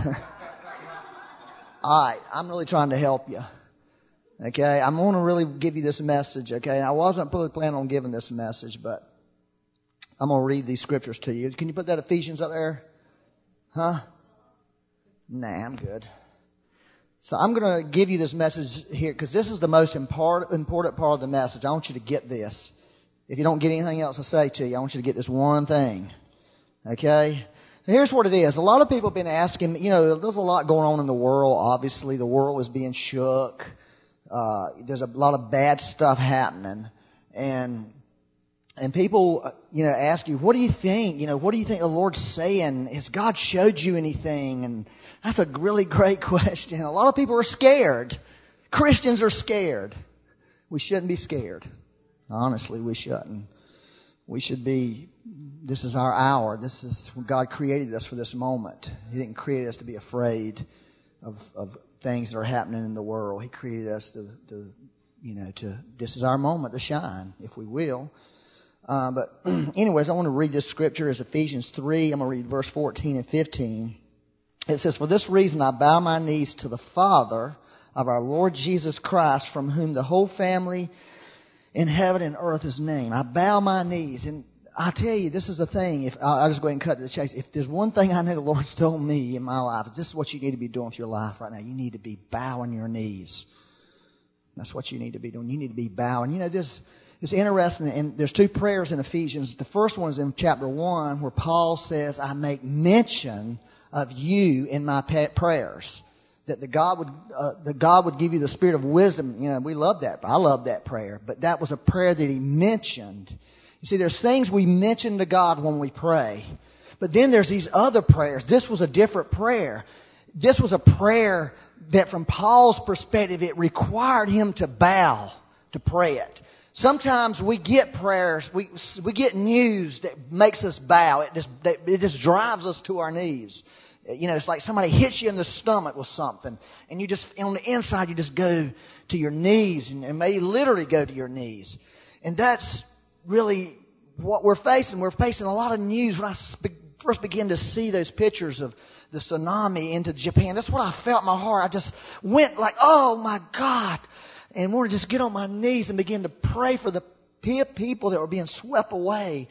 All right, I'm really trying to help you. Okay, I'm going to really give you this message. Okay, I wasn't really planning on giving this message, but I'm going to read these scriptures to you. Can you put that Ephesians up there? Huh? Nah, I'm good. So I'm going to give you this message here because this is the most important part of the message. I want you to get this. If you don't get anything else to say to you, I want you to get this one thing. Okay? Here's what it is. A lot of people have been asking, you know, there's a lot going on in the world. Obviously, the world is being shook. Uh, there's a lot of bad stuff happening. And, and people, you know, ask you, what do you think? You know, what do you think the Lord's saying? Has God showed you anything? And that's a really great question. A lot of people are scared. Christians are scared. We shouldn't be scared. Honestly, we shouldn't. We should be this is our hour. This is when God created us for this moment. He didn't create us to be afraid of, of things that are happening in the world. He created us to, to, you know, to, this is our moment to shine, if we will. Uh, but anyways, I want to read this scripture. It's Ephesians 3. I'm going to read verse 14 and 15. It says, For this reason I bow my knees to the Father of our Lord Jesus Christ, from whom the whole family in heaven and earth is named. I bow my knees. And I tell you, this is the thing. If I'll just go ahead and cut to the chase. If there's one thing I know the Lord's told me in my life, this is what you need to be doing with your life right now. You need to be bowing your knees. That's what you need to be doing. You need to be bowing. You know, this is interesting. And there's two prayers in Ephesians. The first one is in chapter one, where Paul says, "I make mention of you in my prayers." That the God would, uh, that God would give you the spirit of wisdom. You know, we love that. I love that prayer. But that was a prayer that he mentioned you see, there's things we mention to God when we pray. But then there's these other prayers. This was a different prayer. This was a prayer that from Paul's perspective, it required him to bow to pray it. Sometimes we get prayers, we, we get news that makes us bow. It just, it just drives us to our knees. You know, it's like somebody hits you in the stomach with something, and you just, on the inside, you just go to your knees, and, and may literally go to your knees. And that's really what we're facing. We're facing a lot of news. When I first began to see those pictures of the tsunami into Japan, that's what I felt in my heart. I just went like, oh my God. And wanted to just get on my knees and begin to pray for the people that were being swept away,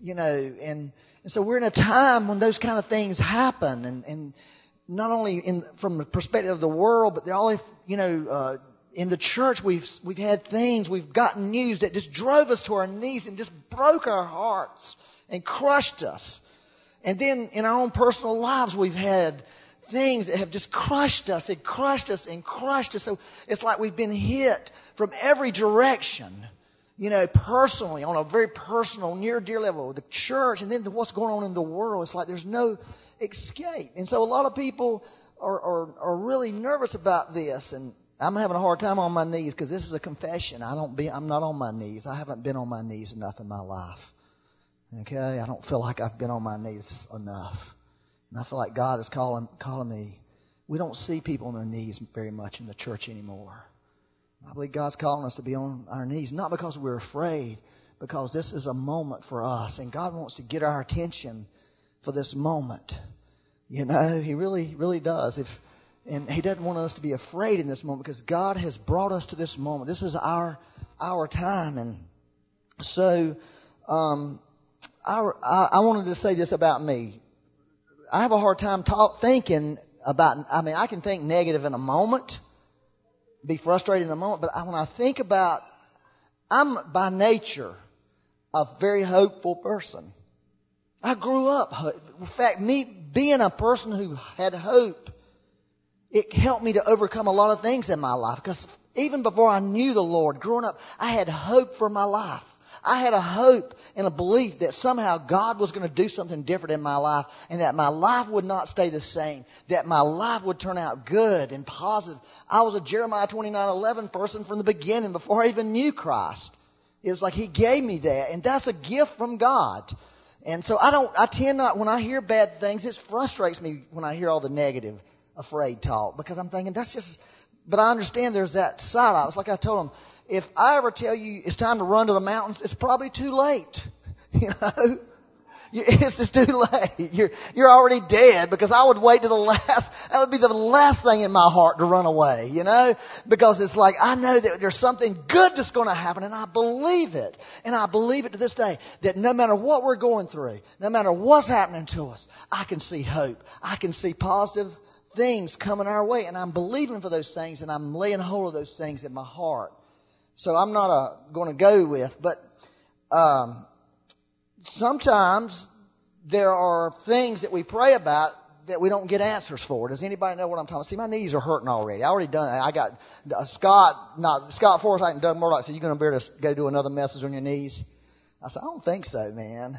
you know, and, and so we're in a time when those kind of things happen and, and not only in, from the perspective of the world, but they're all, you know, uh, in the church, we've, we've had things, we've gotten news that just drove us to our knees and just broke our hearts and crushed us. And then in our own personal lives, we've had things that have just crushed us and crushed us and crushed us. So it's like we've been hit from every direction, you know, personally, on a very personal, near dear level, the church, and then what's going on in the world. It's like there's no escape. And so a lot of people are, are, are really nervous about this. And I'm having a hard time on my knees because this is a confession. I don't be, I'm not on my knees. I haven't been on my knees enough in my life. Okay? I don't feel like I've been on my knees enough. And I feel like God is calling, calling me. We don't see people on their knees very much in the church anymore. I believe God's calling us to be on our knees, not because we're afraid, because this is a moment for us. And God wants to get our attention for this moment. You know, He really, really does. If, and He doesn't want us to be afraid in this moment because God has brought us to this moment. This is our our time, and so um, I, I wanted to say this about me. I have a hard time talk, thinking about. I mean, I can think negative in a moment, be frustrated in the moment, but when I think about, I'm by nature a very hopeful person. I grew up. In fact, me being a person who had hope it helped me to overcome a lot of things in my life because even before I knew the Lord, growing up, I had hope for my life. I had a hope and a belief that somehow God was going to do something different in my life and that my life would not stay the same, that my life would turn out good and positive. I was a Jeremiah 29:11 person from the beginning before I even knew Christ. It was like he gave me that and that's a gift from God. And so I don't I tend not when I hear bad things it frustrates me when I hear all the negative afraid talk because I'm thinking that's just. But I understand there's that side. It's like I told them, if I ever tell you it's time to run to the mountains, it's probably too late. You know, it's just too late. You're, you're already dead because I would wait to the last, that would be the last thing in my heart to run away, you know? Because it's like, I know that there's something good that's going to happen and I believe it. And I believe it to this day that no matter what we're going through, no matter what's happening to us, I can see hope. I can see positive things coming our way and I'm believing for those things and I'm laying hold of those things in my heart. So I'm not uh, going to go with, but um, sometimes there are things that we pray about that we don't get answers for. Does anybody know what I'm talking about? See, my knees are hurting already. I already done. I got uh, Scott, not Scott Forsythe and Doug Murdoch said, you going to be able to go do another message on your knees? I said, I don't think so, man.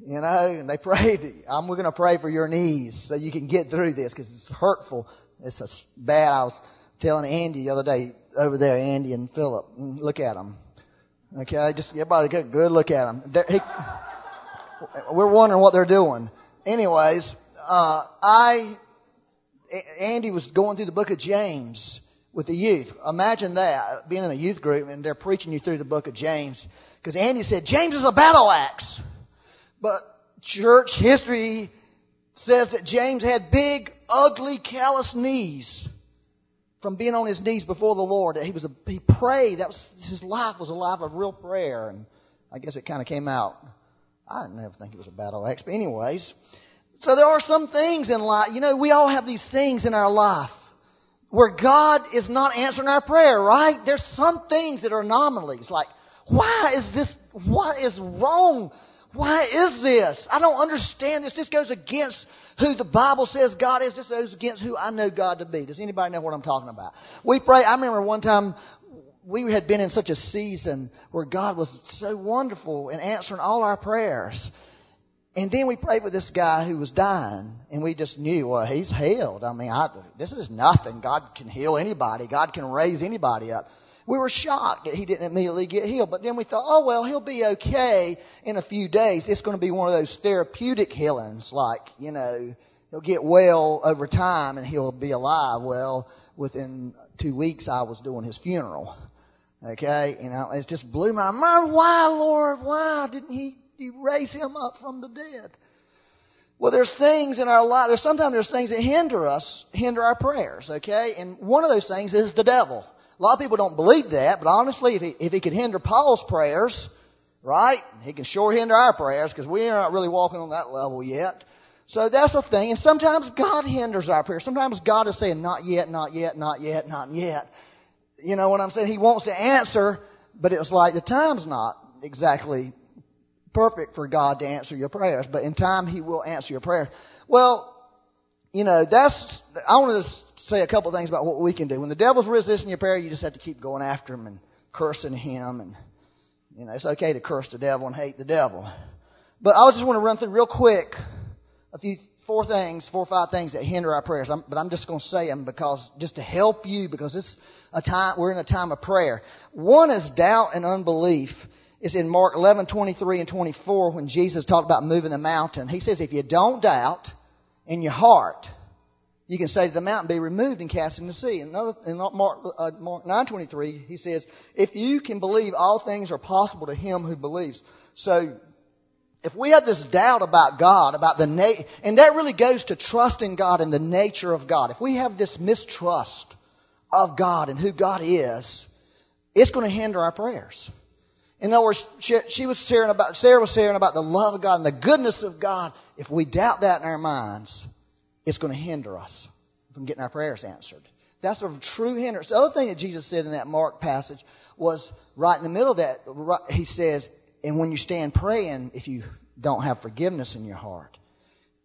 You know, and they prayed, I'm going to pray for your knees so you can get through this because it's hurtful. It's a bad. I was telling Andy the other day over there, Andy and Philip, look at them. Okay, just everybody get a good look at them. He, we're wondering what they're doing. Anyways, uh, I, Andy was going through the book of James with the youth. Imagine that, being in a youth group and they're preaching you through the book of James. Because Andy said, James is a battle axe. But church history says that James had big, ugly, callous knees from being on his knees before the Lord. He was a, he prayed. That was his life was a life of real prayer, and I guess it kind of came out. I didn't ever think he was a battle axe, but anyways. So there are some things in life. You know, we all have these things in our life where God is not answering our prayer, right? There's some things that are anomalies. Like, why is this? What is wrong? Why is this? I don't understand this. This goes against who the Bible says God is. This goes against who I know God to be. Does anybody know what I'm talking about? We pray. I remember one time we had been in such a season where God was so wonderful in answering all our prayers. And then we prayed for this guy who was dying, and we just knew, well, he's healed. I mean, I, this is nothing. God can heal anybody. God can raise anybody up. We were shocked that he didn't immediately get healed. But then we thought, oh, well, he'll be okay in a few days. It's going to be one of those therapeutic healings, like, you know, he'll get well over time and he'll be alive. Well, within two weeks, I was doing his funeral. Okay? You know, it just blew my mind. Why, Lord? Why didn't he, raise him up from the dead? Well, there's things in our life, there's sometimes there's things that hinder us, hinder our prayers, okay? And one of those things is the devil. A lot of people don't believe that, but honestly, if he, if he could hinder Paul's prayers, right, he can sure hinder our prayers because we are not really walking on that level yet. So that's a thing. And sometimes God hinders our prayers. Sometimes God is saying, not yet, not yet, not yet, not yet. You know what I'm saying? He wants to answer, but it's like the time's not exactly perfect for God to answer your prayers. But in time, He will answer your prayer. Well, you know, that's, I want to say a couple of things about what we can do. When the devil's resisting your prayer, you just have to keep going after him and cursing him. And, you know, it's okay to curse the devil and hate the devil. But I just want to run through real quick a few, four things, four or five things that hinder our prayers. I'm, but I'm just going to say them because, just to help you, because it's a time, we're in a time of prayer. One is doubt and unbelief. It's in Mark 11, 23 and 24 when Jesus talked about moving the mountain. He says, if you don't doubt in your heart, you can say to the mountain, be removed and cast into the sea. Another, in Mark, uh, Mark 9.23, he says, if you can believe, all things are possible to him who believes. So, if we have this doubt about God, about the na- and that really goes to trusting God and the nature of God. If we have this mistrust of God and who God is, it's going to hinder our prayers. In other words, she, she was sharing about, Sarah was sharing about the love of God and the goodness of God. If we doubt that in our minds, it's going to hinder us from getting our prayers answered. That's a true hindrance. The other thing that Jesus said in that Mark passage was right in the middle of that, he says, and when you stand praying, if you don't have forgiveness in your heart.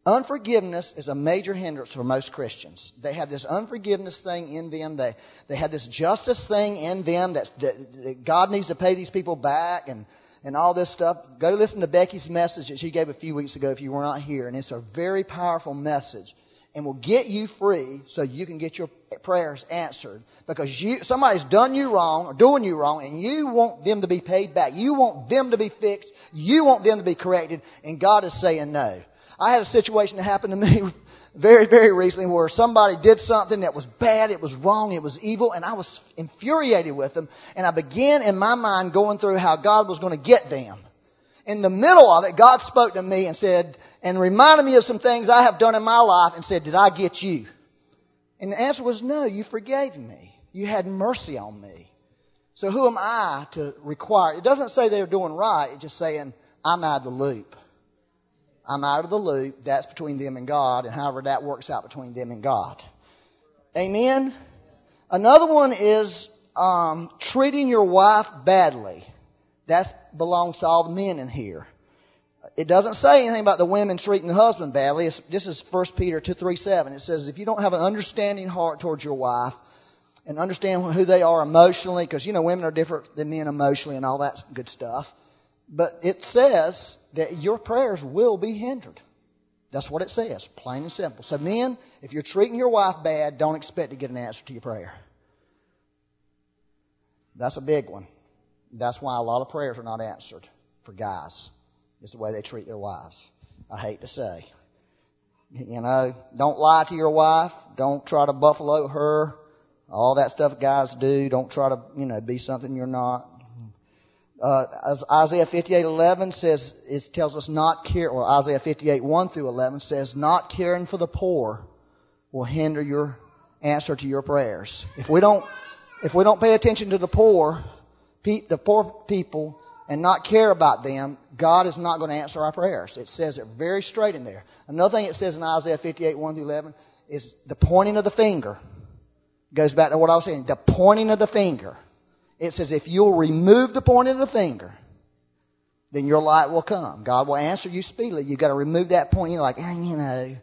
Unforgiveness is a major hindrance for most Christians. They have this unforgiveness thing in them. They, they have this justice thing in them that, that, God needs to pay these people back and, and all this stuff. Go listen to Becky's message that she gave a few weeks ago if you were not here. And it's a very powerful message and will get you free so you can get your prayers answered because you, somebody's done you wrong or doing you wrong and you want them to be paid back. You want them to be fixed. You want them to be corrected and God is saying no. I had a situation that happened to me very, very recently where somebody did something that was bad, it was wrong, it was evil, and I was infuriated with them. And I began in my mind going through how God was going to get them. In the middle of it, God spoke to me and said, and reminded me of some things I have done in my life and said, Did I get you? And the answer was no, you forgave me. You had mercy on me. So who am I to require? It doesn't say they're doing right. It's just saying, I'm out of the loop. I'm out of the loop. That's between them and God, and however that works out between them and God. Amen? Another one is um, treating your wife badly. That belongs to all the men in here. It doesn't say anything about the women treating the husband badly. It's, this is 1 Peter 2, 3, 7. It says, if you don't have an understanding heart towards your wife and understand who they are emotionally, because, you know, women are different than men emotionally and all that good stuff. But it says that your prayers will be hindered. That's what it says, plain and simple. So, men, if you're treating your wife bad, don't expect to get an answer to your prayer. That's a big one. That's why a lot of prayers are not answered for guys. It's the way they treat their wives. I hate to say. You know, don't lie to your wife. Don't try to buffalo her. All that stuff guys do. Don't try to, you know, be something you're not. Uh, as Isaiah 58:11 says, it tells us not care, or Isaiah 58:1 through 11 says, not caring for the poor will hinder your answer to your prayers. If we don't, if we don't pay attention to the poor, the poor people, and not care about them, God is not going to answer our prayers. It says it very straight in there. Another thing it says in Isaiah 58, 1 through 11 is the pointing of the finger. Goes back to what I was saying. The pointing of the finger. It says if you'll remove the point of the finger, then your light will come. God will answer you speedily. You've got to remove that point. You're like, eh, you know,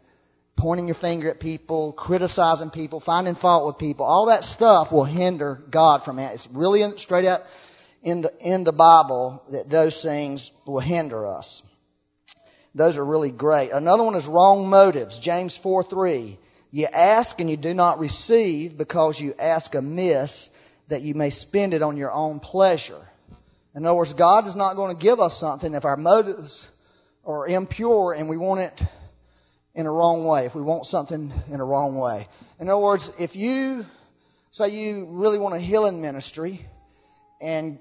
pointing your finger at people, criticizing people, finding fault with people. All that stuff will hinder God from it. It's really straight up in the, in the Bible that those things will hinder us. Those are really great. Another one is wrong motives. James 4 3. You ask and you do not receive because you ask amiss that you may spend it on your own pleasure. In other words, God is not going to give us something if our motives are impure and we want it in a wrong way, if we want something in a wrong way. In other words, if you say you really want a healing ministry and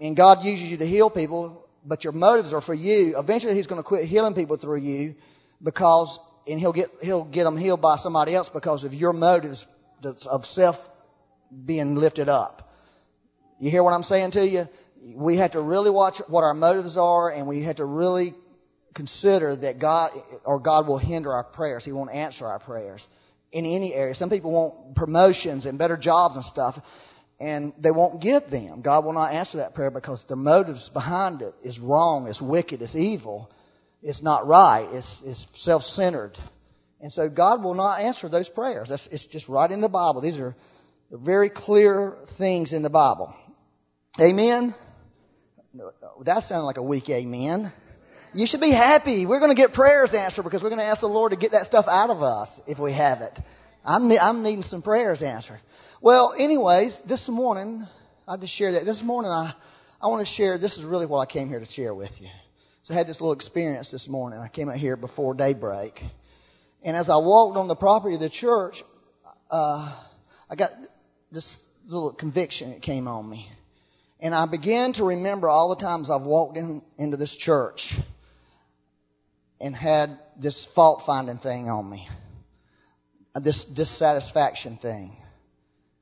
and God uses you to heal people, but your motives are for you, eventually He's going to quit healing people through you because, and He'll get, He'll get them healed by somebody else because of your motives of self being lifted up. You hear what I'm saying to you? We have to really watch what our motives are and we have to really consider that God, or God will hinder our prayers. He won't answer our prayers in any area. Some people want promotions and better jobs and stuff and they won't get them. God will not answer that prayer because the motives behind it is wrong, it's wicked, it's evil, it's not right, it's, it's self centered. And so God will not answer those prayers. That's, it's just right in the Bible. These are very clear things in the Bible. Amen? That sounded like a weak amen. You should be happy. We're going to get prayers answered because we're going to ask the Lord to get that stuff out of us if we have it. I'm, I'm needing some prayers answered. Well, anyways, this morning, I just share that. This morning, I, I want to share, this is really what I came here to share with you. So I had this little experience this morning. I came out here before daybreak. And as I walked on the property of the church, uh, I got this little conviction that came on me. And I began to remember all the times I've walked in, into this church and had this fault finding thing on me, this dissatisfaction thing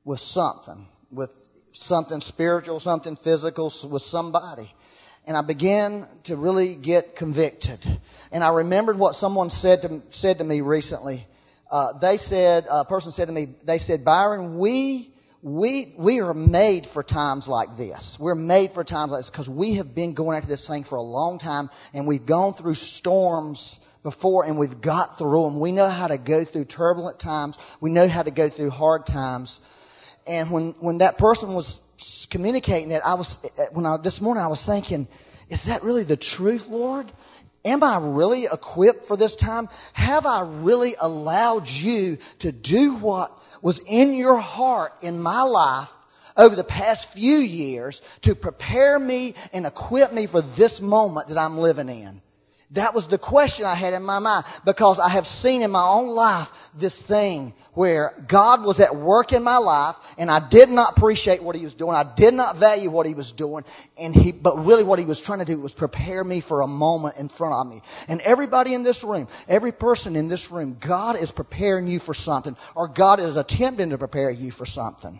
with something, with something spiritual, something physical, with somebody. And I began to really get convicted. And I remembered what someone said to, said to me recently. Uh, they said, a person said to me, they said, Byron, we, we, we are made for times like this. We're made for times like this because we have been going after this thing for a long time and we've gone through storms before and we've got through them. We know how to go through turbulent times. We know how to go through hard times. And when, when that person was communicating that, I was, eh, when I, this morning I was thinking, is that really the truth, Lord? Am I really equipped for this time? Have I really allowed you to do what was in your heart in my life over the past few years to prepare me and equip me for this moment that I'm living in? That was the question I had in my mind because I have seen in my own life this thing where God was at work in my life and I did not appreciate what He was doing. I did not value what He was doing. And He, but really what He was trying to do was prepare me for a moment in front of me. And everybody in this room, every person in this room, God is preparing you for something or God is attempting to prepare you for something.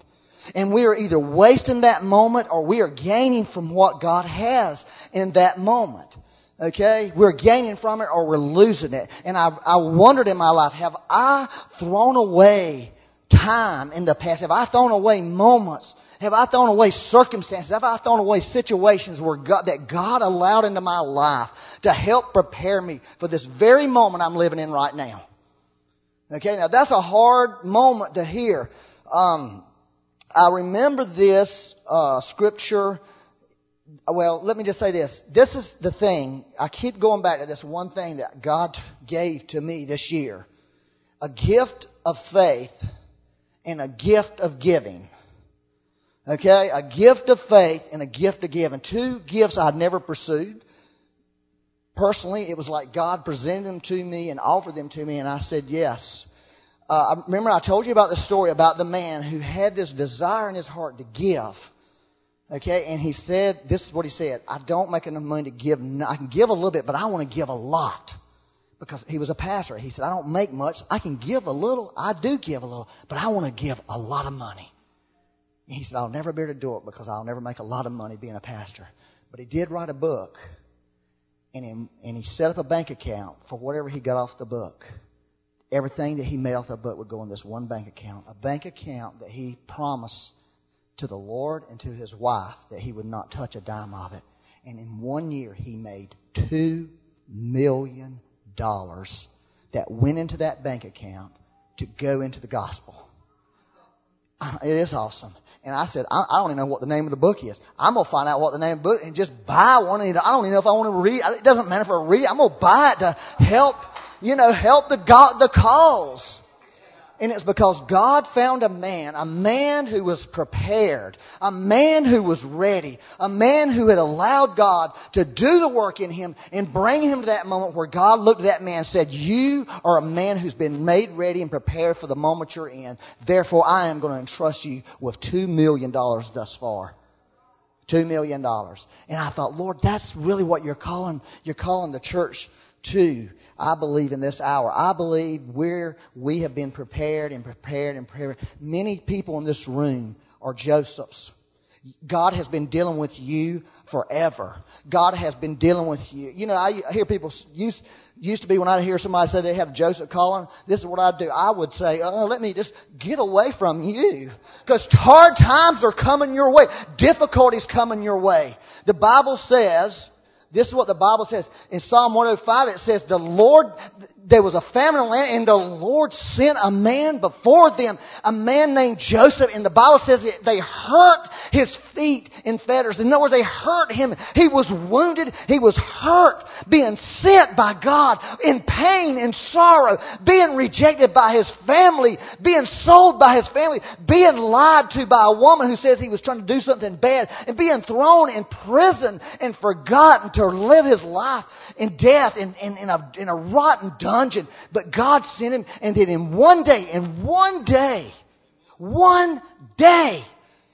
And we are either wasting that moment or we are gaining from what God has in that moment. Okay? We're gaining from it or we're losing it. And I, I wondered in my life, have I thrown away time in the past? Have I thrown away moments? Have I thrown away circumstances? Have I thrown away situations where God, that God allowed into my life to help prepare me for this very moment I'm living in right now? Okay, now that's a hard moment to hear. Um, I remember this uh, scripture well, let me just say this. This is the thing. I keep going back to this one thing that God gave to me this year a gift of faith and a gift of giving. Okay? A gift of faith and a gift of giving. Two gifts I'd never pursued. Personally, it was like God presented them to me and offered them to me, and I said yes. Uh, remember, I told you about the story about the man who had this desire in his heart to give Okay, and he said, this is what he said, I don't make enough money to give, I can give a little bit, but I want to give a lot. Because he was a pastor. He said, I don't make much. I can give a little. I do give a little, but I want to give a lot of money. And he said, I'll never be able to do it because I'll never make a lot of money being a pastor. But he did write a book, and he, and he set up a bank account for whatever he got off the book. Everything that he made off the book would go in this one bank account, a bank account that he promised to the Lord and to his wife that he would not touch a dime of it. And in one year, he made $2 million that went into that bank account to go into the gospel. Uh, it is awesome. And I said, I, I don't even know what the name of the book is. I'm going to find out what the name of the book and just buy one. I don't even know if I want to read it. It doesn't matter if I read it. I'm going to buy it to help, you know, help the God, the cause. And it's because God found a man, a man who was prepared, a man who was ready, a man who had allowed God to do the work in him and bring him to that moment where God looked at that man and said, You are a man who's been made ready and prepared for the moment you're in. Therefore, I am going to entrust you with $2 million thus far. $2 million. And I thought, Lord, that's really what you're calling, you're calling the church to. I believe in this hour. I believe where we have been prepared and prepared and prepared. Many people in this room are Josephs. God has been dealing with you forever. God has been dealing with you. You know, I hear people used used to be when I hear somebody say they have Joseph calling. This is what I do. I would say, "Oh, let me just get away from you," because hard times are coming your way. Difficulties coming your way. The Bible says this is what the Bible says. In Psalm 105, it says, the Lord, there was a famine in the land, and the Lord sent a man before them, a man named Joseph, and the Bible says that they hurt his feet in fetters. In other words, they hurt him. He was wounded. He was hurt, being sent by God in pain and sorrow, being rejected by his family, being sold by his family, being lied to by a woman who says he was trying to do something bad, and being thrown in prison and forgotten to live his life in death in, in, a, a rotten dungeon. But God sent him, and then in one day, in one day, one day,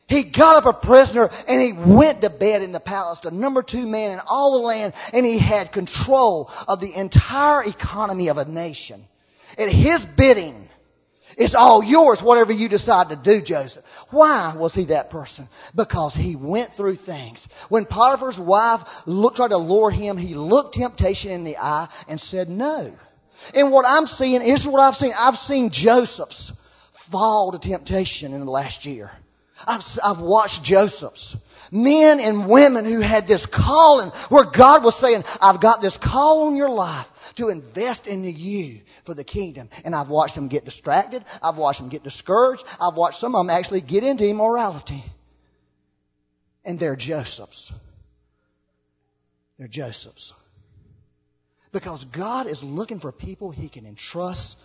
he got up a prisoner and he went to bed in the palace, the number two man in all the land, and he had control of the entire economy of a nation. At his bidding, it's all yours, whatever you decide to do, Joseph. Why was he that person? Because he went through things. When Potiphar's wife looked, tried to lure him, he looked temptation in the eye and said no. And what I'm seeing, is what I've seen. I've seen Joseph's fall to temptation in the last year. I've, I've watched Joseph's. Men and women who had this calling where God was saying, I've got this call on your life to invest in you for the kingdom. And I've watched them get distracted. I've watched them get discouraged. I've watched some of them actually get into immorality. And they're Josephs. They're Josephs. Because God is looking for people He can entrust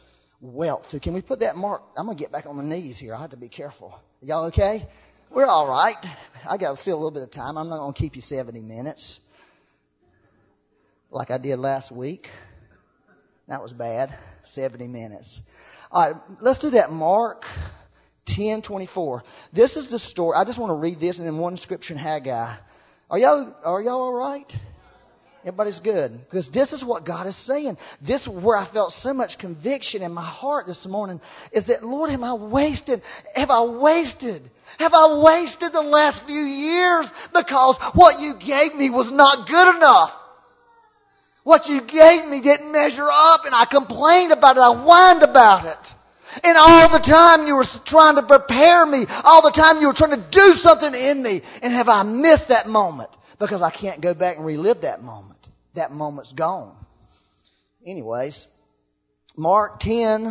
wealth to. Can we put that mark? I'm going to get back on my knees here. I have to be careful. Y'all okay? We're all right. I got still a little bit of time. I'm not going to keep you 70 minutes. like I did last week. That was bad. 70 minutes. All right, let's do that. Mark 10:24. This is the story. I just want to read this and then one scripture in Haggai. Are y'all are y'all all right? Everybody's good. Because this is what God is saying. This where I felt so much conviction in my heart this morning is that, Lord, am I wasted? Have I wasted? Have I wasted the last few years because what you gave me was not good enough? What you gave me didn't measure up and I complained about it. I whined about it. And all the time you were trying to prepare me. All the time you were trying to do something in me. And have I missed that moment? Because I can't go back and relive that moment. That moment's gone. Anyways, Mark 10,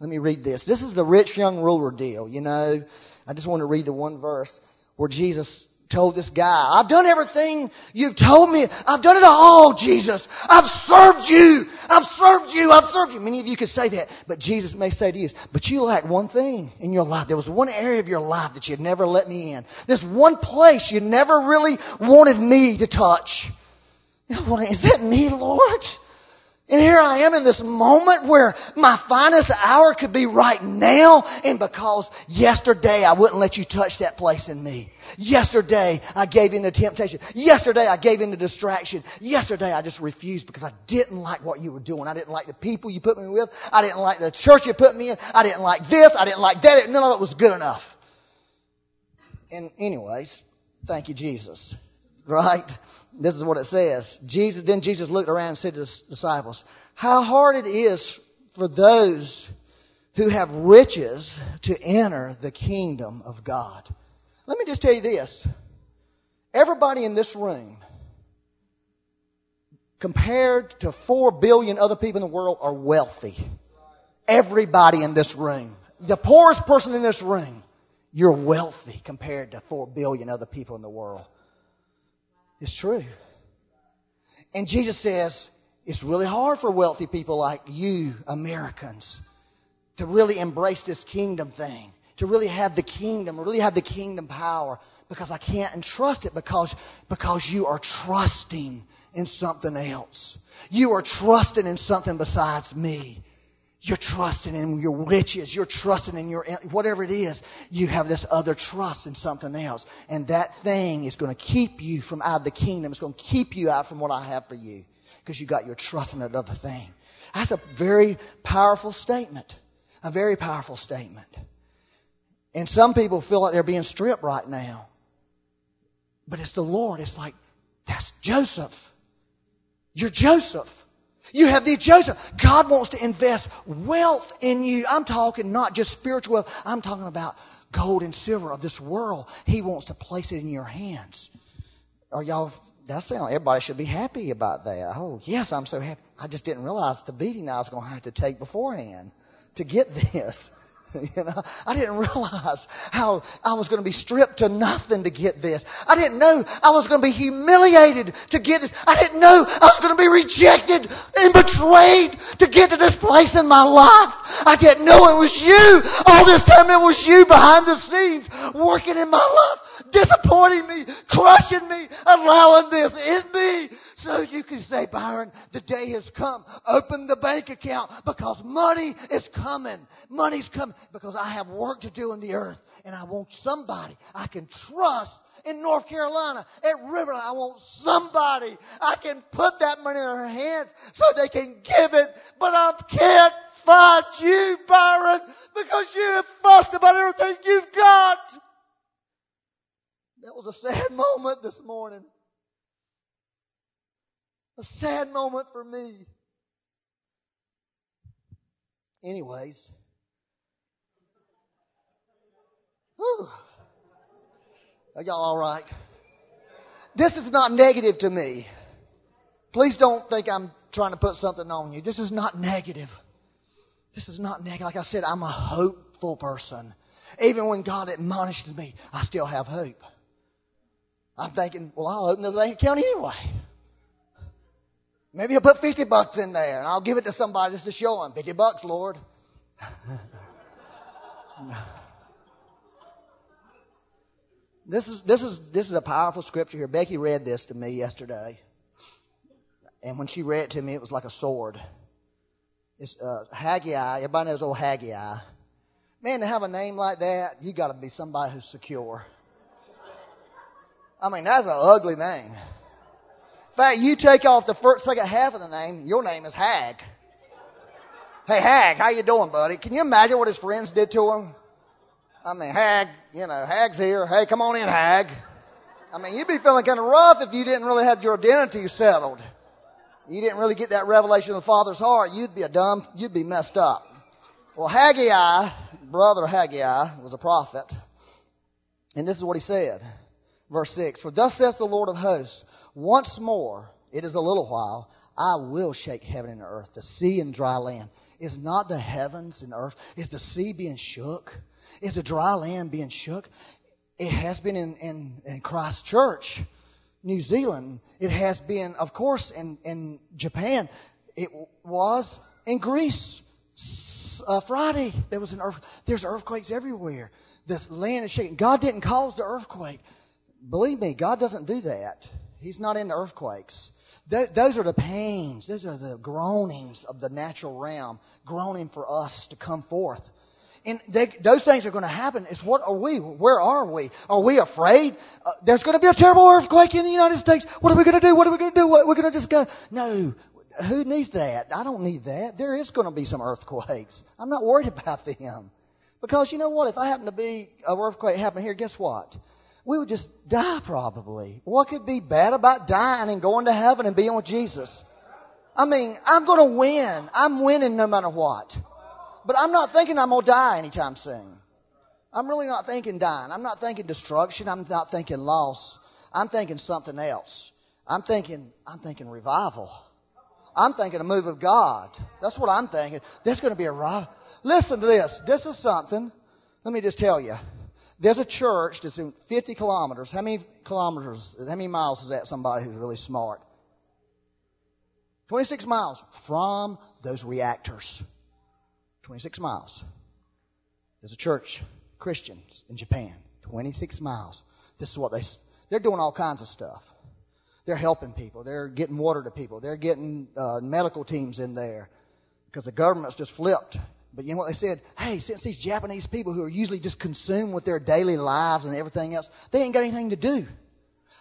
let me read this. This is the rich young ruler deal, you know. I just want to read the one verse where Jesus told this guy, I've done everything you've told me. I've done it all, Jesus. I've served you. I've served you. I've served you. Many of you could say that, but Jesus may say to you, but you lack one thing in your life. There was one area of your life that you'd never let me in. This one place you never really wanted me to touch. Is that me, Lord? And here I am in this moment where my finest hour could be right now, and because yesterday I wouldn't let you touch that place in me. Yesterday I gave in to temptation. Yesterday I gave in to distraction. Yesterday I just refused because I didn't like what you were doing. I didn't like the people you put me with. I didn't like the church you put me in. I didn't like this. I didn't like that. None of it was good enough. And anyways, thank you Jesus. Right? This is what it says. Jesus, then Jesus looked around and said to his disciples, how hard it is for those who have riches to enter the kingdom of God. Let me just tell you this. Everybody in this room, compared to four billion other people in the world, are wealthy. Everybody in this room. The poorest person in this room, you're wealthy compared to four billion other people in the world. It's true. And Jesus says, it's really hard for wealthy people like you, Americans, to really embrace this kingdom thing, to really have the kingdom, really have the kingdom power, because I can't entrust it because, because you are trusting in something else. You are trusting in something besides me. You're trusting in your riches. You're trusting in your, whatever it is, you have this other trust in something else. And that thing is going to keep you from out of the kingdom. It's going to keep you out from what I have for you. Because you got your trust in that other thing. That's a very powerful statement. A very powerful statement. And some people feel like they're being stripped right now. But it's the Lord. It's like, that's Joseph. You're Joseph. You have the Joseph. God wants to invest wealth in you. I'm talking not just spiritual wealth. I'm talking about gold and silver of this world. He wants to place it in your hands. Are y'all? That sound. Everybody should be happy about that. Oh yes, I'm so happy. I just didn't realize the beating I was going to have to take beforehand to get this. You know, I didn't realize how I was going to be stripped to nothing to get this. I didn't know I was going to be humiliated to get this. I didn't know I was going to be rejected and betrayed to get to this place in my life. I didn't know it was you. All this time it was you behind the scenes working in my life, disappointing me, crushing me, allowing this in me so you can say, Byron, the day has come. Open the bank account because money is coming. Money's coming because I have work to do in the earth and I want somebody I can trust in North Carolina at Riverland. I want somebody I can put that money in their hands so they can give it, but I can't find you, Byron, because you have fussed about everything you've got. That was a sad moment this morning. A sad moment for me. Anyways. Whew. Are y'all all right? This is not negative to me. Please don't think I'm trying to put something on you. This is not negative. This is not negative. Like I said, I'm a hopeful person. Even when God admonishes me, I still have hope. I'm thinking, well, I'll open the bank account anyway. Maybe I'll put 50 bucks in there and I'll give it to somebody just to show them. 50 bucks, Lord. this is, this is, this is a powerful scripture here. Becky read this to me yesterday. And when she read it to me, it was like a sword. It's uh, Haggai. Everybody knows old Haggai. Man, to have a name like that, you got to be somebody who's secure. I mean, that's an ugly name. In fact, you take off the first, second half of the name, your name is Hag. Hey, Hag, how you doing, buddy? Can you imagine what his friends did to him? I mean, Hag, you know, Hag's here. Hey, come on in, Hag. I mean, you'd be feeling kind of rough if you didn't really have your identity settled. You didn't really get that revelation of the Father's heart. You'd be a dumb, you'd be messed up. Well, Haggai, brother Haggai, was a prophet. And this is what he said. Verse 6 For thus says the Lord of hosts, once more, it is a little while, I will shake heaven and earth, the sea and dry land. Is not the heavens and earth, is the sea being shook? Is the dry land being shook? It has been in, in, in Christchurch, New Zealand. It has been, of course, in, in Japan. It was in Greece. Uh, Friday, there was an earth. There's earthquakes everywhere. This land is shaking. God didn't cause the earthquake. Believe me, God doesn't do that. He's not into earthquakes. Th- those are the pains. Those are the groanings of the natural realm, groaning for us to come forth. And they, those things are going to happen. It's what are we? Where are we? Are we afraid? Uh, there's going to be a terrible earthquake in the United States. What are we going to do? What are we going to do? What, we're going to just go? No. Who needs that? I don't need that. There is going to be some earthquakes. I'm not worried about them. Because you know what? If I happen to be an earthquake happening here, guess what? We would just die probably. What could be bad about dying and going to heaven and being with Jesus? I mean, I'm going to win. I'm winning no matter what. But I'm not thinking I'm going to die anytime soon. I'm really not thinking dying. I'm not thinking destruction. I'm not thinking loss. I'm thinking something else. I'm thinking, I'm thinking revival. I'm thinking a move of God. That's what I'm thinking. There's going to be a revival. Listen to this. This is something. Let me just tell you. There's a church that's in 50 kilometers. How many kilometers, how many miles is that somebody who's really smart? 26 miles from those reactors. 26 miles. There's a church, Christians in Japan, 26 miles. This is what they, they're doing all kinds of stuff. They're helping people. They're getting water to people. They're getting uh, medical teams in there because the government's just flipped. But you know what they said? Hey, since these Japanese people who are usually just consumed with their daily lives and everything else, they ain't got anything to do.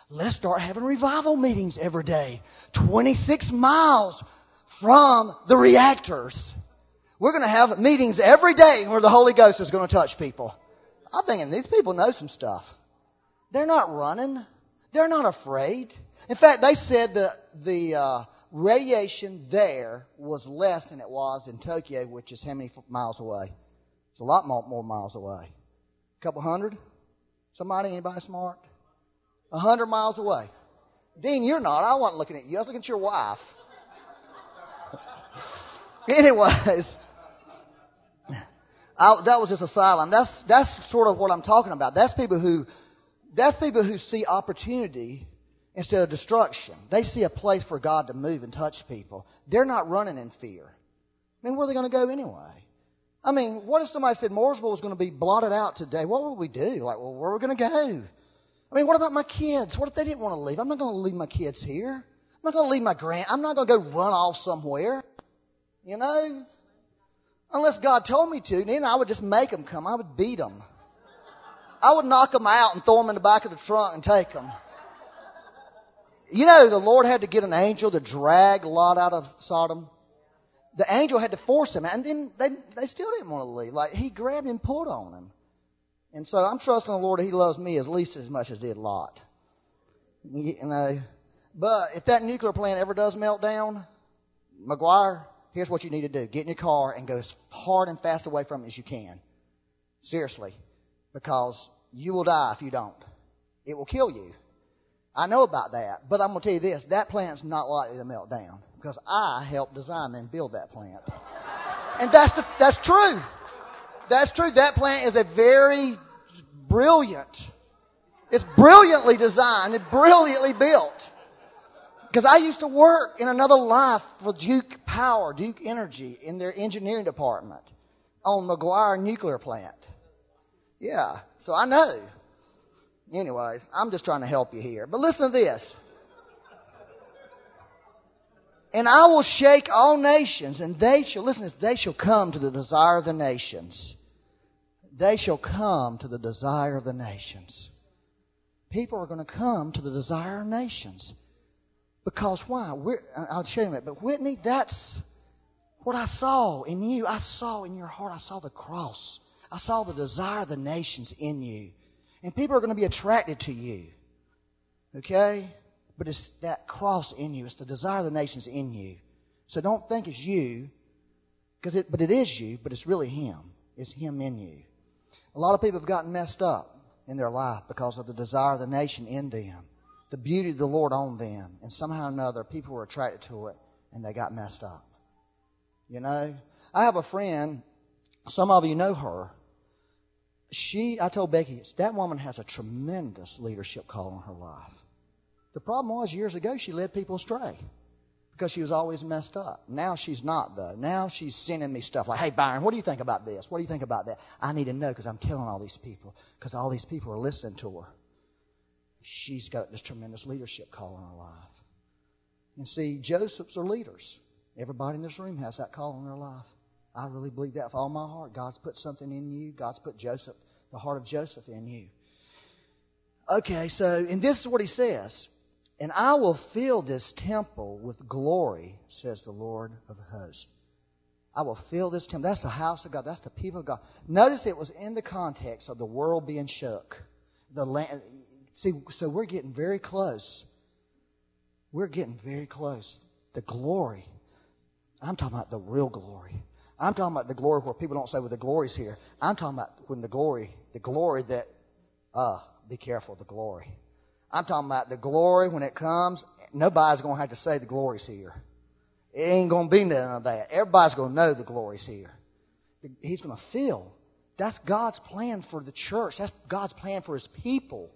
Let's start having revival meetings every day. 26 miles from the reactors. We're going to have meetings every day where the Holy Ghost is going to touch people. I'm thinking these people know some stuff. They're not running. They're not afraid. In fact, they said that the uh, radiation there was less than it was in Tokyo, which is how many miles away? It's a lot more, more miles away. A couple hundred? Somebody, anybody smart? A hundred miles away. Dean, you're not. I wasn't looking at you. I was looking at your wife. Anyways, I, that was just a sideline. That's that's sort of what I'm talking about. That's people who that's people who see opportunity instead of destruction. They see a place for God to move and touch people. They're not running in fear. I mean, where are they going to go anyway? I mean, what if somebody said Mooresville was going to be blotted out today? What would we do? Like, well, where are we going to go? I mean, what about my kids? What if they didn't want to leave? I'm not going to leave my kids here. I'm not going to leave my grand. I'm not going to go run off somewhere. You know, Unless God told me to, then I would just make them come. I would beat them. I would knock them out and throw them in the back of the trunk and take them. You know, the Lord had to get an angel to drag Lot out of Sodom. The angel had to force him, and then they they still didn't want to leave. Like he grabbed and pulled on him. And so I'm trusting the Lord. that He loves me at least as much as did Lot. You know, but if that nuclear plant ever does melt down, McGuire, here's what you need to do get in your car and go as hard and fast away from it as you can. Seriously. Because you will die if you don't. It will kill you. I know about that. But I'm going to tell you this that plant's not likely to melt down. Because I helped design and build that plant. And that's, the, that's true. That's true. That plant is a very brilliant, it's brilliantly designed and brilliantly built. Because I used to work in another life for Duke Power, Duke Energy, in their engineering department on McGuire Nuclear Plant. Yeah, so I know. Anyways, I'm just trying to help you here. But listen to this. And I will shake all nations, and they shall, listen they shall come to the desire of the nations. They shall come to the desire of the nations. People are going to come to the desire of nations. Because why? We're, I'll show you that. But Whitney, that's what I saw in you. I saw in your heart. I saw the cross. I saw the desire of the nations in you. And people are going to be attracted to you. Okay? But it's that cross in you. It's the desire of the nations in you. So don't think it's you, because it, but it is you, but it's really Him. It's Him in you. A lot of people have gotten messed up in their life because of the desire of the nation in them, the beauty of the Lord on them, and somehow or another people were attracted to it and they got messed up. You know, I have a friend. Some of you know her. She, I told Becky, that woman has a tremendous leadership call in her life. The problem was years ago she led people astray because she was always messed up. Now she's not though. Now she's sending me stuff like, "Hey Byron, what do you think about this? What do you think about that?" I need to know because I'm telling all these people because all these people are listening to her. She's got this tremendous leadership call in her life. And see, Josephs are leaders. Everybody in this room has that call in their life. I really believe that with all my heart. God's put something in you. God's put Joseph, the heart of Joseph in you. Okay, so, and this is what he says. And I will fill this temple with glory, says the Lord of hosts. I will fill this temple. That's the house of God. That's the people of God. Notice it was in the context of the world being shook. The land, see, so we're getting very close. We're getting very close. The glory. I'm talking about the real glory. I'm talking about the glory where people don't say, well, the glory's here. I'm talking about when the glory, the glory that, uh, be careful, the glory. I'm talking about the glory when it comes. Nobody's going to have to say the glory's here. It ain't going to be none of that. Everybody's going to know the glory's here. He's going to feel. That's God's plan for the church. That's God's plan for His people.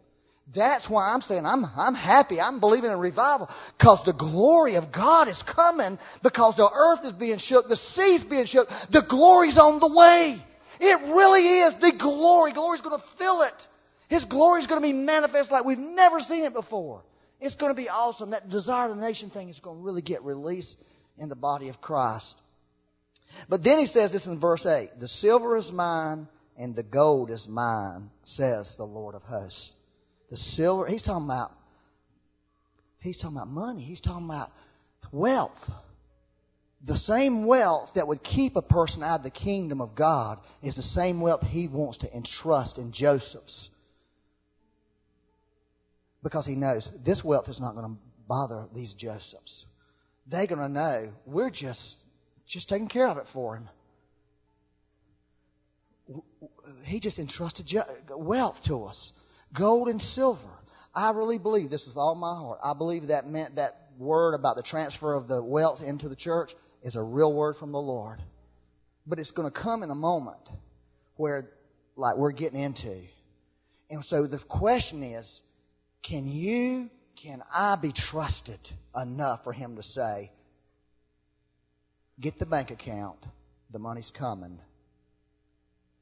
That's why I'm saying I'm, I'm happy. I'm believing in revival because the glory of God is coming because the earth is being shook, the sea's being shook, the glory's on the way. It really is. The glory. Glory's going to fill it. His glory is going to be manifest like we've never seen it before. It's going to be awesome. That desire of the nation thing is going to really get released in the body of Christ. But then he says this in verse 8 The silver is mine and the gold is mine, says the Lord of hosts. The silver, he's talking about, he's talking about money. He's talking about wealth. The same wealth that would keep a person out of the kingdom of God is the same wealth he wants to entrust in Joseph's because he knows this wealth is not going to bother these Josephs. They're going to know we're just just taking care of it for him. He just entrusted wealth to us, gold and silver. I really believe this with all my heart. I believe that meant that word about the transfer of the wealth into the church is a real word from the Lord. But it's going to come in a moment where, like, we're getting into. And so the question is can you, can I be trusted enough for him to say, get the bank account, the money's coming,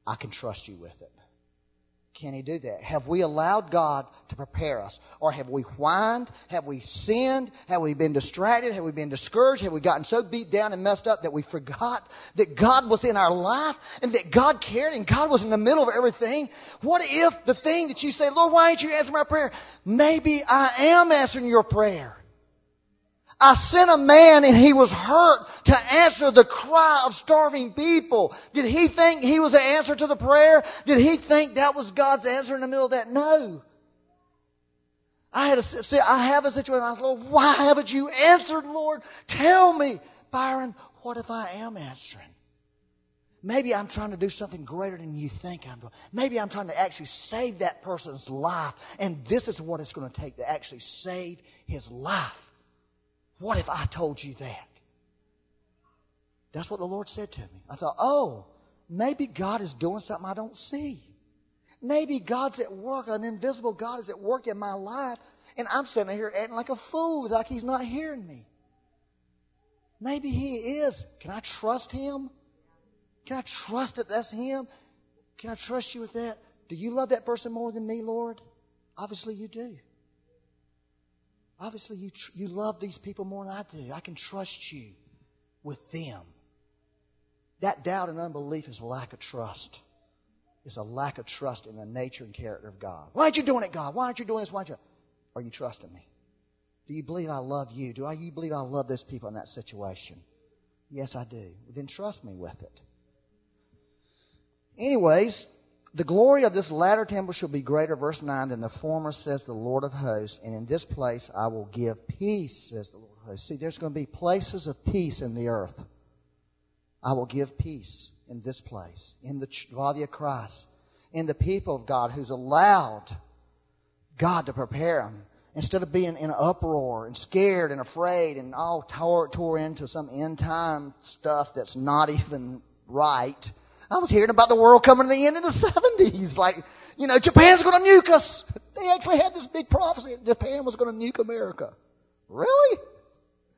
I can trust you with it? Can he do that? Have we allowed God to prepare us? Or have we whined? Have we sinned? Have we been distracted? Have we been discouraged? Have we gotten so beat down and messed up that we forgot that God was in our life and that God cared and God was in the middle of everything? What if the thing that you say, Lord, why ain't you answering my prayer? Maybe I am answering your prayer. I sent a man and he was hurt to answer the cry of starving people. Did he think he was the answer to the prayer? Did he think that was God's answer in the middle of that? No. I had a, see, I have a situation. I said, Lord, why haven't you answered, Lord? Tell me, Byron, what if I am answering? Maybe I'm trying to do something greater than you think I'm doing. Maybe I'm trying to actually save that person's life, and this is what it's going to take to actually save his life. What if I told you that? That's what the Lord said to me. I thought, oh, maybe God is doing something I don't see. Maybe God's at work, an invisible God is at work in my life, and I'm sitting here acting like a fool, like He's not hearing me. Maybe He is. Can I trust Him? Can I trust that that's Him? Can I trust you with that? Do you love that person more than me, Lord? Obviously you do. Obviously, you, tr- you love these people more than I do. I can trust you with them. That doubt and unbelief is a lack of trust. It's a lack of trust in the nature and character of God. Why aren't you doing it, God? Why aren't you doing this? Why aren't you? Are you trusting me? Do you believe I love you? Do I, you believe I love those people in that situation? Yes, I do. Then trust me with it. Anyways, the glory of this latter temple shall be greater, verse 9, than the former, says the Lord of hosts. And in this place I will give peace, says the Lord of hosts. See, there's going to be places of peace in the earth. I will give peace in this place, in the body of Christ, in the people of God who's allowed God to prepare them. Instead of being in an uproar and scared and afraid and all tore, tore into some end time stuff that's not even right I was hearing about the world coming to the end in the 70s. Like, you know, Japan's going to nuke us. They actually had this big prophecy that Japan was going to nuke America. Really?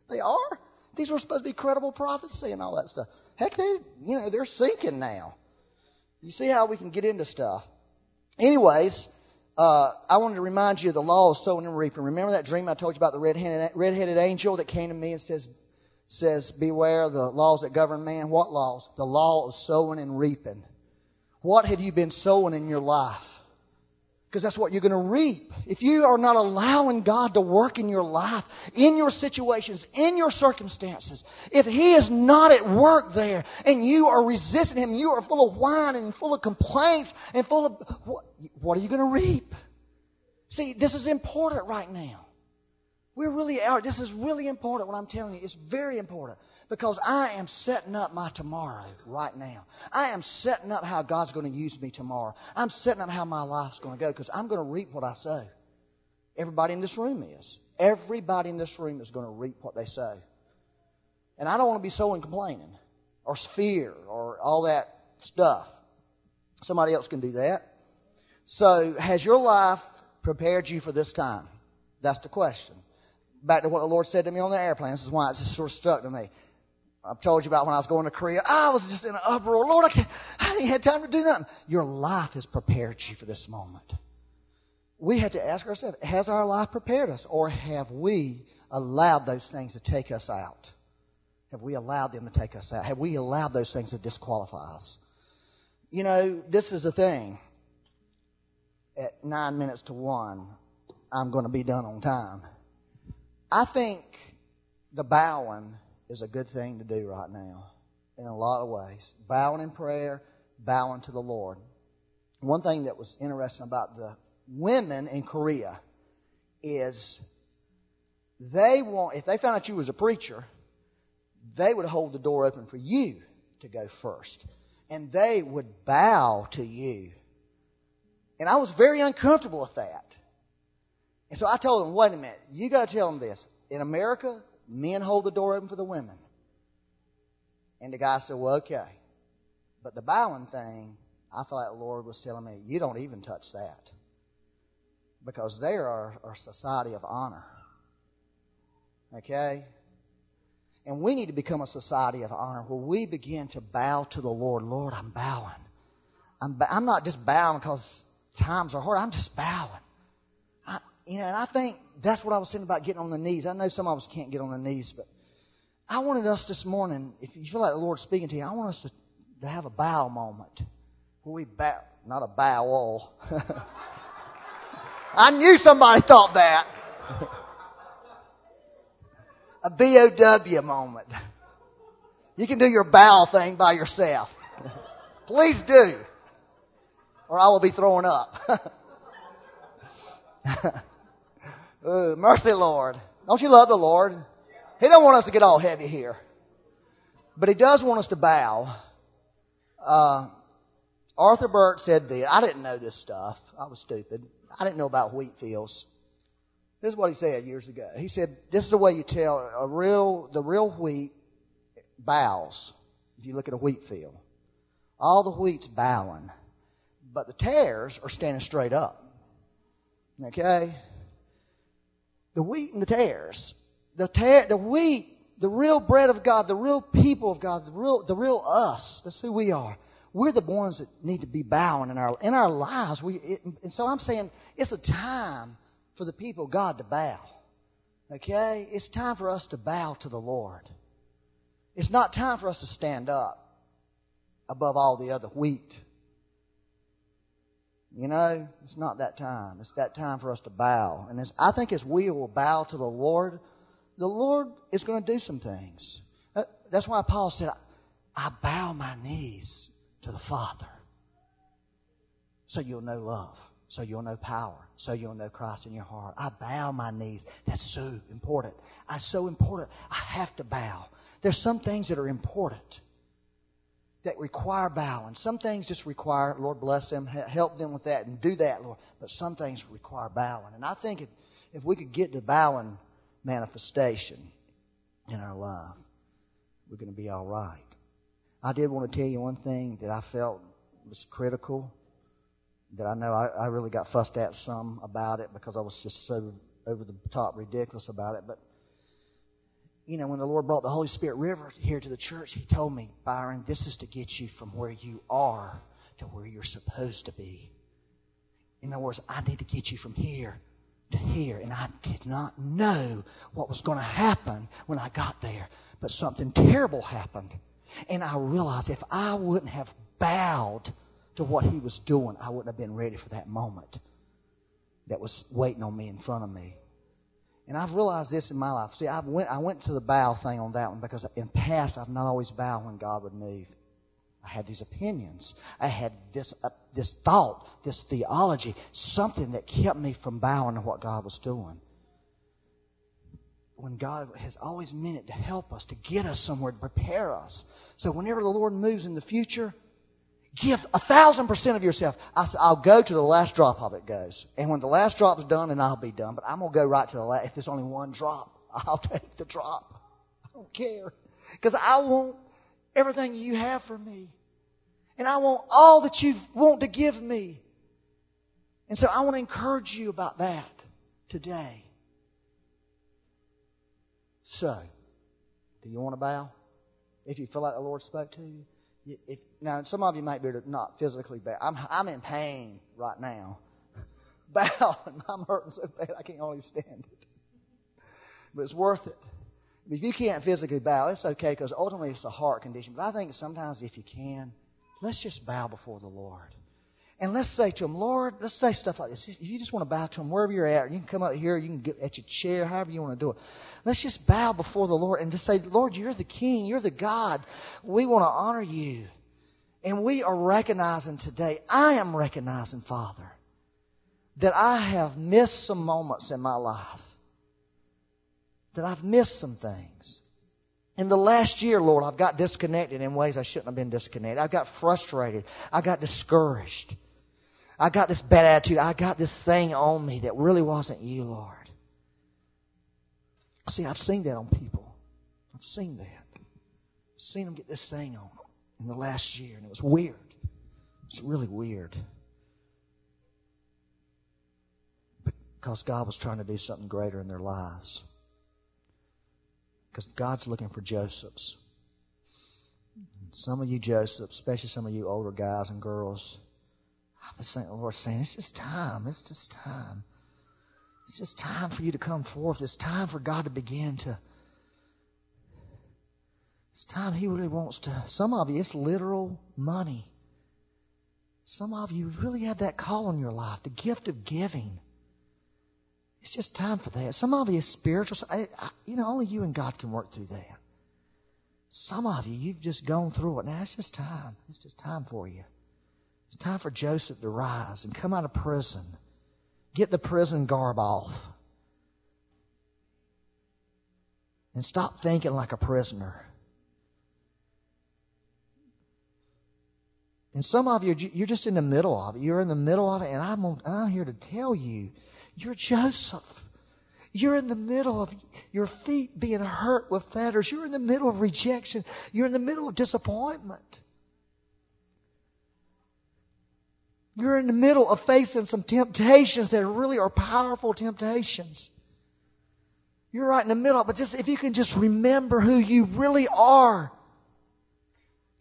They are? These were supposed to be credible prophecy and all that stuff. Heck, they, you know, they're sinking now. You see how we can get into stuff. Anyways, uh, I wanted to remind you of the law of sowing and reaping. Remember that dream I told you about the red-headed, red-headed angel that came to me and says, says, Beware the laws that govern man. What laws? The law of sowing and reaping. What have you been sowing in your life? Because that's what you're going to reap. If you are not allowing God to work in your life, in your situations, in your circumstances, if He is not at work there and you are resisting Him, you are full of whining and full of complaints and full of. What, what are you going to reap? See, this is important right now. We're really out. This is really important what I'm telling you. It's very important because I am setting up my tomorrow right now. I am setting up how God's going to use me tomorrow. I'm setting up how my life's going to go because I'm going to reap what I sow. Everybody in this room is. Everybody in this room is going to reap what they sow. And I don't want to be sowing complaining or fear or all that stuff. Somebody else can do that. So, has your life prepared you for this time? That's the question back to what the Lord said to me on the airplane. This is why it's just sort of stuck to me. I've told you about when I was going to Korea. I was just in an uproar. Lord, I, can't, I didn't have time to do nothing. Your life has prepared you for this moment. We have to ask ourselves, has our life prepared us? Or have we allowed those things to take us out? Have we allowed them to take us out? Have we allowed those things to disqualify us? You know, this is the thing. At nine minutes to one, I'm going to be done on time. I think the bowing is a good thing to do right now in a lot of ways. Bowing in prayer, bowing to the Lord. One thing that was interesting about the women in Korea is they want, if they found out you was a preacher, they would hold the door open for you to go first. And they would bow to you. And I was very uncomfortable with that. And so I told him, wait a minute, you got to tell them this. In America, men hold the door open for the women. And the guy said, well, okay. But the bowing thing, I like the Lord was telling me, you don't even touch that. Because they are a society of honor. Okay? And we need to become a society of honor where we begin to bow to the Lord. Lord, I'm bowing. I'm, I'm not just bowing because times are hard. I'm just bowing. You know, and I think that's what I was saying about getting on the knees. I know some of us can't get on the knees, but I wanted us this morning, if you feel like the Lord's speaking to you, I want us to, to have a bow moment. We bow, not a bow all. I knew somebody thought that. a a B-O-W moment. You can do your bow thing by yourself. Please do. Or I will be throwing up. Uh, mercy, Lord. Don't you love the Lord? He don't want us to get all heavy here. But he does want us to bow. Uh, Arthur Burk said this. I didn't know this stuff. I was stupid. I didn't know about wheat fields. This is what he said years ago. He said, this is the way you tell a real, the real wheat bows. If you look at a wheat field. All the wheat's bowing. But the tares are standing straight up. Okay? The wheat and the tares. The, tar- the wheat, the real bread of God, the real people of God, the real, the real us. That's who we are. We're the ones that need to be bowing in our in our lives. We, it, and so I'm saying it's a time for the people of God to bow. Okay? It's time for us to bow to the Lord. It's not time for us to stand up above all the other wheat. You know, it's not that time. It's that time for us to bow. And I think as we will bow to the Lord, the Lord is going to do some things. That's why Paul said, I bow my knees to the Father. So you'll know love. So you'll know power. So you'll know Christ in your heart. I bow my knees. That's so important. It's so important. I have to bow. There's some things that are important that require bowing. Some things just require, Lord bless them, help them with that and do that, Lord. But some things require bowing. And I think if, if we could get the bowing manifestation in our life, we're going to be all right. I did want to tell you one thing that I felt was critical, that I know I, I really got fussed at some about it because I was just so over the top ridiculous about it. But you know, when the Lord brought the Holy Spirit River here to the church, He told me, Byron, this is to get you from where you are to where you're supposed to be. In other words, I need to get you from here to here. And I did not know what was going to happen when I got there. But something terrible happened. And I realized if I wouldn't have bowed to what He was doing, I wouldn't have been ready for that moment that was waiting on me in front of me. And I've realized this in my life. See, I went, I went to the bow thing on that one because in past I've not always bowed when God would move. I had these opinions. I had this, uh, this thought, this theology, something that kept me from bowing to what God was doing. When God has always meant it to help us, to get us somewhere, to prepare us. So whenever the Lord moves in the future, Give a thousand percent of yourself. I said, I'll go to the last drop of it goes. And when the last drop's done, then I'll be done. But I'm going to go right to the last. If there's only one drop, I'll take the drop. I don't care. Because I want everything you have for me. And I want all that you want to give me. And so I want to encourage you about that today. So, do you want to bow? If you feel like the Lord spoke to you? If, now, some of you might be not physically bad. I'm, I'm in pain right now. Bow, I'm hurting so bad I can't only stand it. But it's worth it. If you can't physically bow, it's okay because ultimately it's a heart condition. But I think sometimes if you can, let's just bow before the Lord. And let's say to Him, Lord, let's say stuff like this. If you just want to bow to Him wherever you're at, you can come up here, you can get at your chair, however you want to do it. Let's just bow before the Lord and just say, Lord, you're the King, you're the God. We want to honor you. And we are recognizing today, I am recognizing, Father, that I have missed some moments in my life. That I've missed some things. In the last year, Lord, I've got disconnected in ways I shouldn't have been disconnected. I've got frustrated. I got discouraged. I got this bad attitude. I got this thing on me that really wasn't you, Lord. See, I've seen that on people. I've seen that. I've seen them get this thing on in the last year, and it was weird. It's really weird. Because God was trying to do something greater in their lives. Because God's looking for Josephs. Some of you Josephs, especially some of you older guys and girls, I was saying, Lord saying, it's just time. It's just time. It's just time for you to come forth. It's time for God to begin to. It's time He really wants to. Some of you, it's literal money. Some of you really have that call in your life, the gift of giving. It's just time for that. Some of you, spiritual. You know, only you and God can work through that. Some of you, you've just gone through it. Now, it's just time. It's just time for you. It's time for Joseph to rise and come out of prison. Get the prison garb off. And stop thinking like a prisoner. And some of you, you're just in the middle of it. You're in the middle of it, and I'm, I'm here to tell you, you're Joseph. You're in the middle of your feet being hurt with fetters. You're in the middle of rejection. You're in the middle of disappointment. You're in the middle of facing some temptations that really are powerful temptations. You're right in the middle, but just if you can just remember who you really are.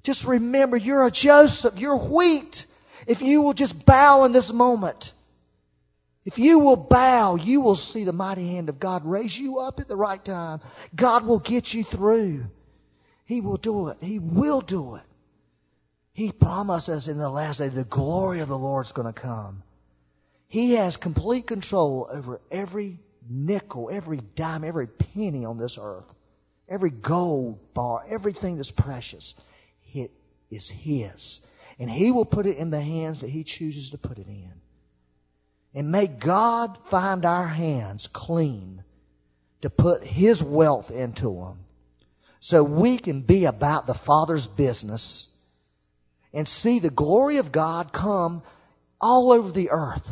Just remember you're a Joseph, you're wheat. If you will just bow in this moment. If you will bow, you will see the mighty hand of God raise you up at the right time. God will get you through. He will do it. He will do it. He promised us in the last day the glory of the Lord is going to come. He has complete control over every nickel, every dime, every penny on this earth, every gold bar, everything that's precious. It is His. And He will put it in the hands that He chooses to put it in. And may God find our hands clean to put His wealth into them so we can be about the Father's business and see the glory of God come all over the earth.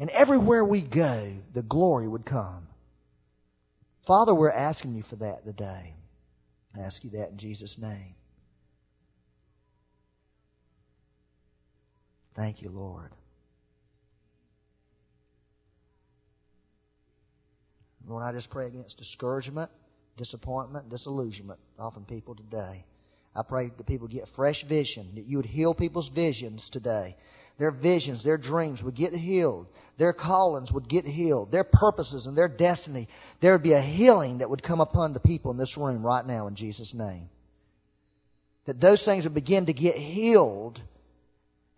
And everywhere we go, the glory would come. Father, we're asking you for that today. I ask you that in Jesus' name. Thank you, Lord. Lord, I just pray against discouragement, disappointment, disillusionment often people today. I pray that people get fresh vision, that you would heal people's visions today. Their visions, their dreams would get healed. Their callings would get healed. Their purposes and their destiny. There would be a healing that would come upon the people in this room right now in Jesus' name. That those things would begin to get healed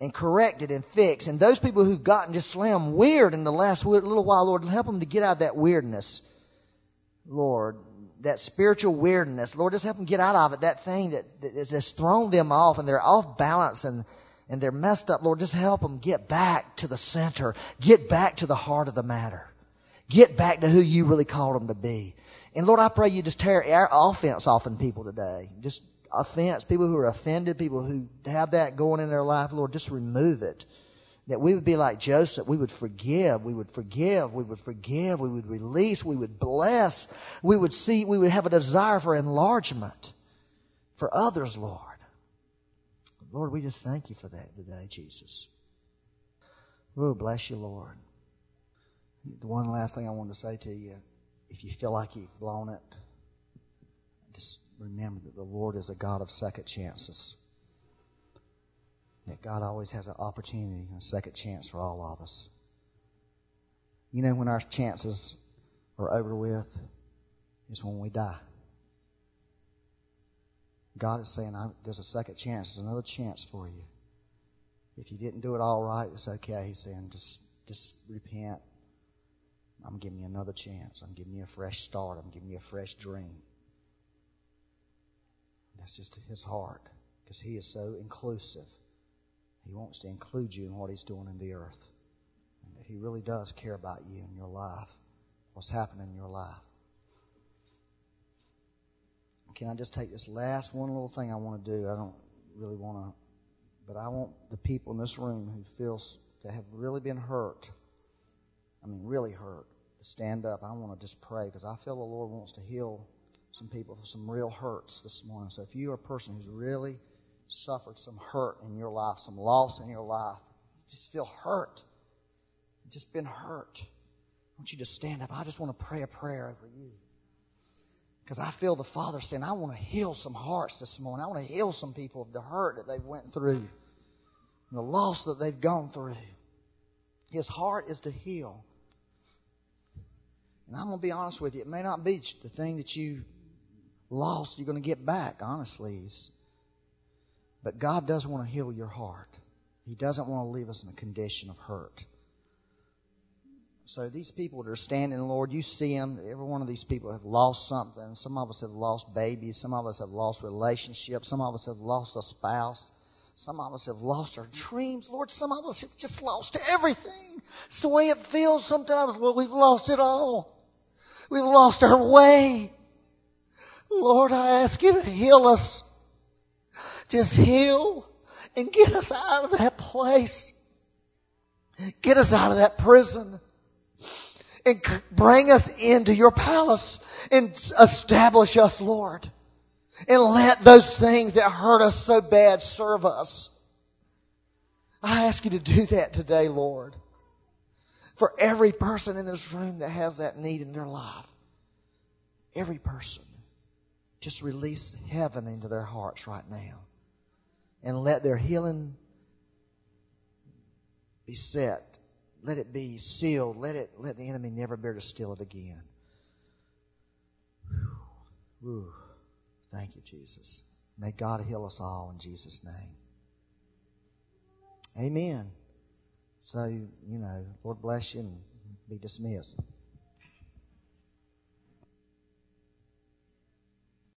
and corrected and fixed. And those people who've gotten just slam weird in the last little while, Lord, help them to get out of that weirdness. Lord, that spiritual weirdness. Lord, just help them get out of it. That thing that, that has thrown them off and they're off balance and, and they're messed up. Lord, just help them get back to the center. Get back to the heart of the matter. Get back to who you really called them to be. And Lord, I pray you just tear our offense off in people today. Just offense, people who are offended, people who have that going in their life, Lord, just remove it. That we would be like Joseph. We would forgive. We would forgive. We would forgive. We would release. We would bless. We would see, we would have a desire for enlargement for others, Lord. Lord, we just thank you for that today, Jesus. Oh, bless you, Lord. The one last thing I want to say to you, if you feel like you've blown it, just remember that the Lord is a God of second chances that God always has an opportunity and a second chance for all of us. You know when our chances are over with is when we die. God is saying, there's a second chance. There's another chance for you. If you didn't do it all right, it's okay. He's saying, just, just repent. I'm giving you another chance. I'm giving you a fresh start. I'm giving you a fresh dream. That's just his heart because he is so inclusive. He wants to include you in what He's doing in the earth. And He really does care about you and your life, what's happening in your life. Can I just take this last one little thing I want to do? I don't really want to, but I want the people in this room who feel to have really been hurt, I mean, really hurt, to stand up. I want to just pray because I feel the Lord wants to heal some people for some real hurts this morning. So if you're a person who's really suffered some hurt in your life, some loss in your life, you just feel hurt, You've just been hurt, I want you to stand up. I just want to pray a prayer over you. Because I feel the Father saying, I want to heal some hearts this morning. I want to heal some people of the hurt that they've went through and the loss that they've gone through. His heart is to heal. And I'm going to be honest with you. It may not be the thing that you lost you're going to get back, honestly. But God does want to heal your heart. He doesn't want to leave us in a condition of hurt. So these people that are standing, Lord, you see them. Every one of these people have lost something. Some of us have lost babies. Some of us have lost relationships. Some of us have lost a spouse. Some of us have lost our dreams. Lord, some of us have just lost everything. It's the way it feels sometimes. Lord, we've lost it all. We've lost our way. Lord, I ask you to heal us. Just heal and get us out of that place. Get us out of that prison. And bring us into your palace and establish us, Lord. And let those things that hurt us so bad serve us. I ask you to do that today, Lord. For every person in this room that has that need in their life. Every person. Just release heaven into their hearts right now and let their healing be set let it be sealed. Let it let the enemy never bear to steal it again. Whew. Thank you, Jesus. May God heal us all in Jesus' name. Amen. So, you know, Lord bless you and be dismissed.